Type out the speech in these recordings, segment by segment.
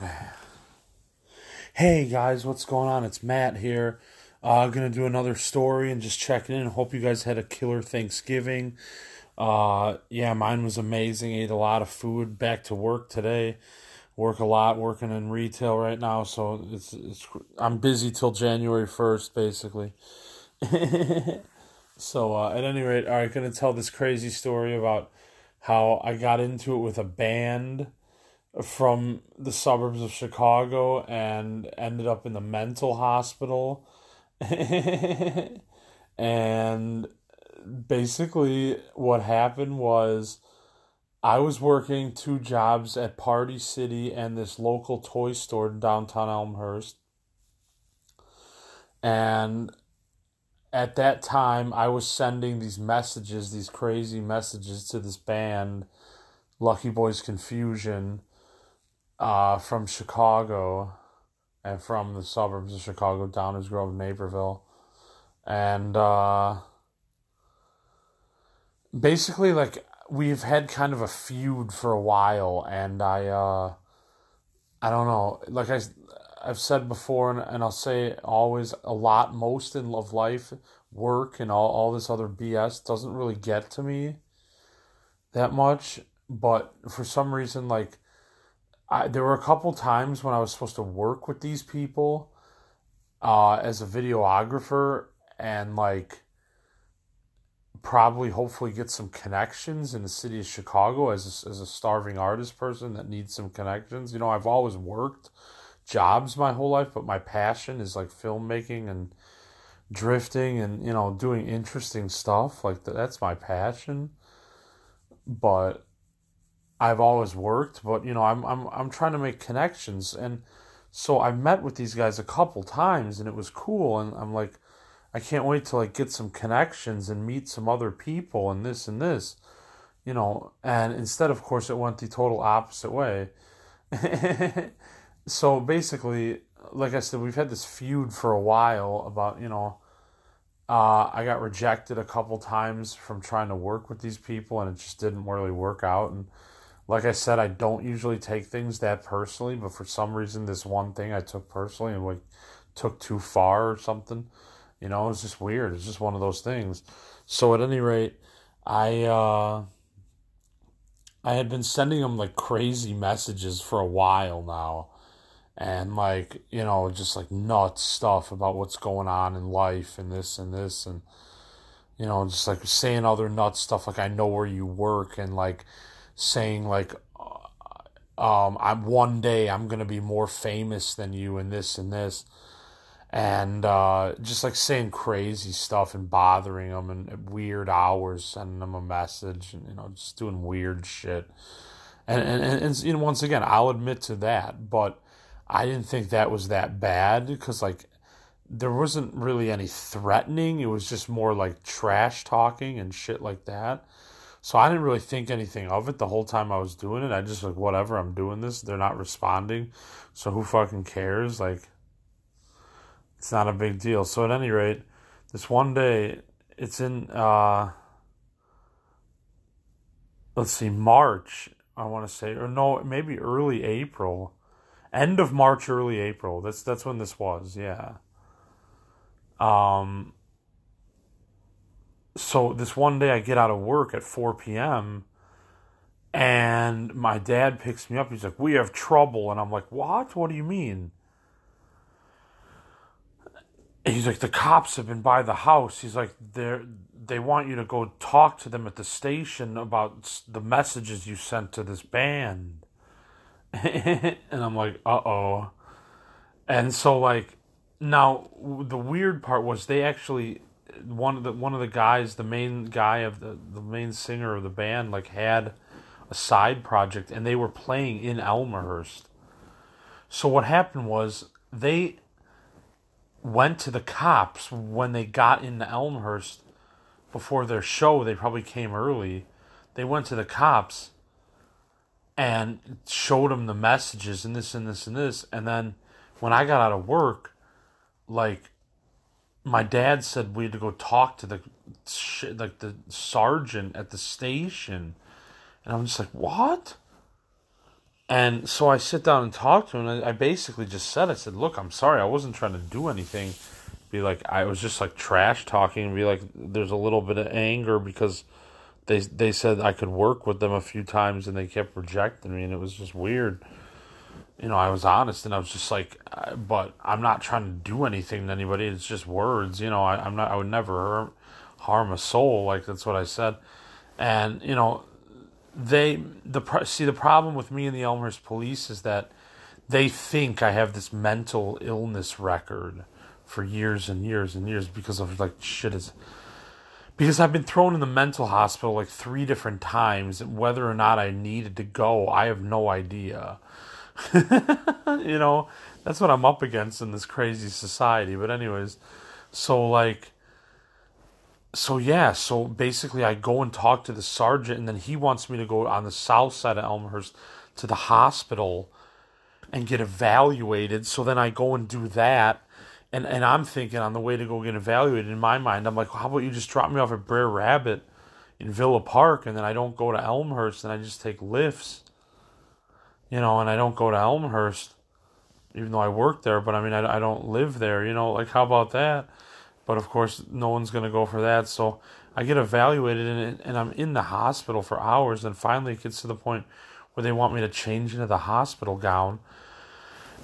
Hey guys, what's going on? It's Matt here. Uh, gonna do another story and just checking in. Hope you guys had a killer Thanksgiving. Uh, yeah, mine was amazing. Ate a lot of food. Back to work today. Work a lot. Working in retail right now, so it's it's. I'm busy till January first, basically. so uh, at any rate, right, gonna tell this crazy story about how I got into it with a band from the suburbs of Chicago and ended up in the mental hospital. and basically, what happened was I was working two jobs at Party City and this local toy store in downtown Elmhurst. And at that time, I was sending these messages, these crazy messages to this band, Lucky Boys Confusion uh, from Chicago and from the suburbs of Chicago, Downers Grove, Naperville. And uh, basically, like, we've had kind of a feud for a while, and I, uh, I don't know, like I, I've said before, and, and I'll say always a lot, most in love life, work, and all, all this other BS doesn't really get to me that much. But for some reason, like, I, there were a couple times when I was supposed to work with these people uh, as a videographer and like probably hopefully get some connections in the city of Chicago as a, as a starving artist person that needs some connections. You know, I've always worked jobs my whole life, but my passion is like filmmaking and drifting and you know doing interesting stuff. Like that's my passion. But I've always worked, but you know, I'm I'm I'm trying to make connections and so I met with these guys a couple times and it was cool and I'm like I can't wait to like get some connections and meet some other people and this and this. You know, and instead of course it went the total opposite way. so basically, like I said, we've had this feud for a while about, you know, uh, I got rejected a couple times from trying to work with these people and it just didn't really work out and like I said, I don't usually take things that personally, but for some reason, this one thing I took personally and like took too far or something. You know, it's just weird. It's just one of those things. So at any rate, I uh, I had been sending him like crazy messages for a while now, and like you know, just like nuts stuff about what's going on in life and this and this and you know, just like saying other nuts stuff like I know where you work and like saying like uh, um, I'm one day I'm gonna be more famous than you and this and this, and uh, just like saying crazy stuff and bothering them and at weird hours, sending them a message and you know just doing weird shit, and and and, and you know once again I'll admit to that, but I didn't think that was that bad because like there wasn't really any threatening. It was just more like trash talking and shit like that. So I didn't really think anything of it the whole time I was doing it. I just like whatever, I'm doing this. They're not responding. So who fucking cares? Like it's not a big deal. So at any rate, this one day it's in uh let's see, March, I want to say or no, maybe early April. End of March, early April. That's that's when this was, yeah. Um so this one day I get out of work at 4 p.m. and my dad picks me up. He's like, "We have trouble," and I'm like, "What? What do you mean?" He's like, "The cops have been by the house." He's like, "They they want you to go talk to them at the station about the messages you sent to this band." and I'm like, "Uh oh." And so like now the weird part was they actually one of the one of the guys, the main guy of the the main singer of the band, like had a side project, and they were playing in Elmhurst. So what happened was they went to the cops when they got into Elmhurst before their show. They probably came early. They went to the cops and showed them the messages and this and this and this. And then when I got out of work, like my dad said we had to go talk to the like the sergeant at the station, and I'm just like, what? And so I sit down and talk to him. And I basically just said, I said, look, I'm sorry. I wasn't trying to do anything. Be like, I was just like trash talking and be like, there's a little bit of anger because they they said I could work with them a few times and they kept rejecting me and it was just weird. You know, I was honest and I was just like, uh, but I'm not trying to do anything to anybody. It's just words. You know, I, I'm not. I would never harm a soul. Like that's what I said. And you know, they the see the problem with me and the Elmhurst police is that they think I have this mental illness record for years and years and years because of like shit is because I've been thrown in the mental hospital like three different times whether or not I needed to go I have no idea you know that's what I'm up against in this crazy society but anyways so like so yeah, so basically I go and talk to the sergeant and then he wants me to go on the south side of Elmhurst to the hospital and get evaluated. So then I go and do that. And and I'm thinking on the way to go get evaluated in my mind, I'm like, well, how about you just drop me off at Brer Rabbit in Villa Park and then I don't go to Elmhurst and I just take lifts. You know, and I don't go to Elmhurst even though I work there, but I mean I, I don't live there, you know, like how about that? But of course, no one's going to go for that. So I get evaluated and, and I'm in the hospital for hours. And finally, it gets to the point where they want me to change into the hospital gown.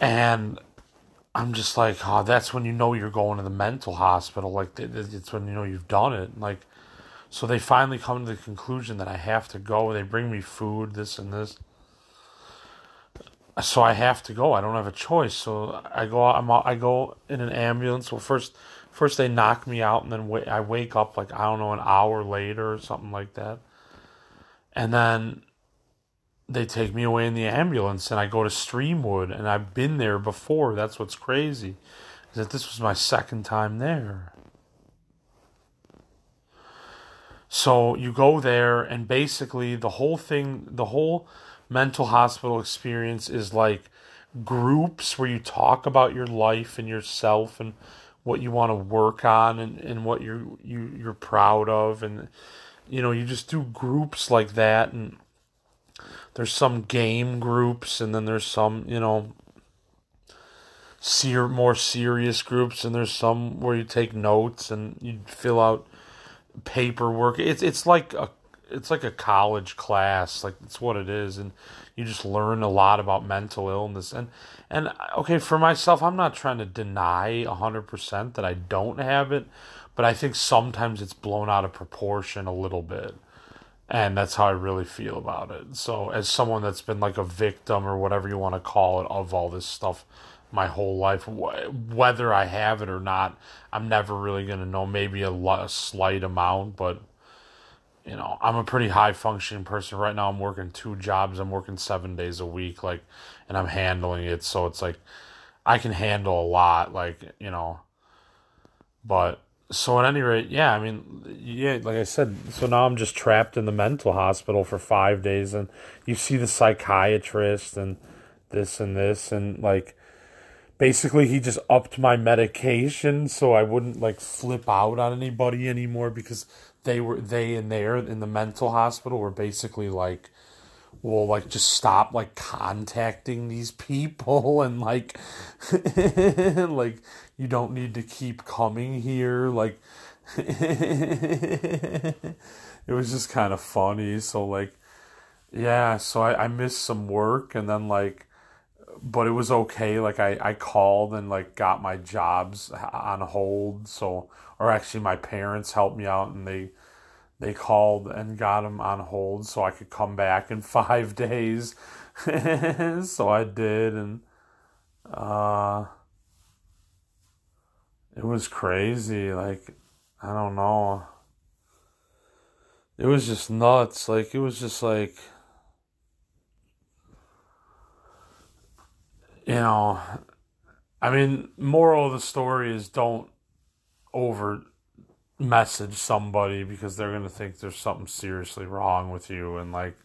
And I'm just like, oh, that's when you know you're going to the mental hospital. Like, it's when you know you've done it. Like, so they finally come to the conclusion that I have to go. They bring me food, this and this. So I have to go. I don't have a choice. So I go. I'm. I go in an ambulance. Well, first first they knock me out and then w- I wake up like I don't know an hour later or something like that. And then they take me away in the ambulance and I go to Streamwood and I've been there before. That's what's crazy. Is that this was my second time there. So you go there and basically the whole thing the whole mental hospital experience is like groups where you talk about your life and yourself and what you want to work on and, and what you're you you're proud of and you know you just do groups like that and there's some game groups and then there's some you know ser- more serious groups and there's some where you take notes and you fill out paperwork. It's it's like a it's like a college class like it's what it is and you just learn a lot about mental illness and and okay for myself i'm not trying to deny 100% that i don't have it but i think sometimes it's blown out of proportion a little bit and that's how i really feel about it. So as someone that's been like a victim or whatever you want to call it of all this stuff my whole life whether i have it or not i'm never really going to know maybe a, a slight amount but you know, I'm a pretty high functioning person. Right now I'm working two jobs. I'm working seven days a week, like, and I'm handling it. So it's like, I can handle a lot, like, you know, but so at any rate, yeah, I mean, yeah, like I said, so now I'm just trapped in the mental hospital for five days and you see the psychiatrist and this and this and like, basically he just upped my medication so I wouldn't like flip out on anybody anymore because they were they in there in the mental hospital were basically like well like just stop like contacting these people and like like you don't need to keep coming here like it was just kind of funny. So like yeah so I, I missed some work and then like but it was okay like I, I called and like got my jobs on hold so or actually my parents helped me out and they they called and got them on hold so I could come back in five days. so I did, and uh, it was crazy. Like, I don't know. It was just nuts. Like, it was just like, you know, I mean, moral of the story is don't over message somebody because they're going to think there's something seriously wrong with you and like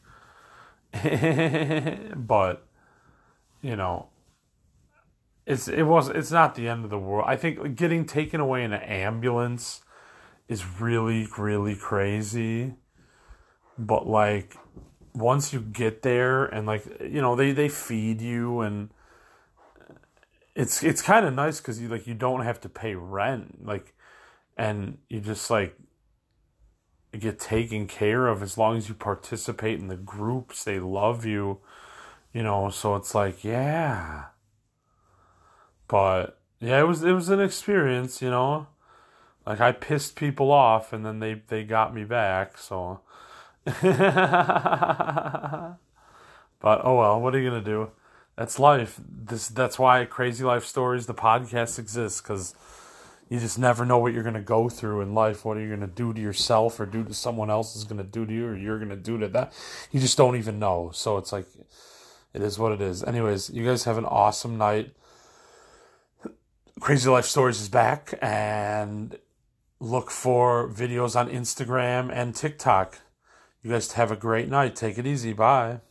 but you know it's it was it's not the end of the world. I think getting taken away in an ambulance is really really crazy. But like once you get there and like you know they they feed you and it's it's kind of nice because you like you don't have to pay rent like and you just like get taken care of as long as you participate in the groups they love you you know so it's like yeah. But yeah it was it was an experience you know? Like i pissed people off and then they they got me back so. But oh well what are you gonna do that's life this that's why crazy life stories the podcast exists because you just never know what you're going to go through in life. What are you going to do to yourself or do to someone else is going to do to you or you're going to do to that. You just don't even know. So it's like, it is what it is. Anyways, you guys have an awesome night. Crazy Life Stories is back and look for videos on Instagram and TikTok. You guys have a great night. Take it easy. Bye.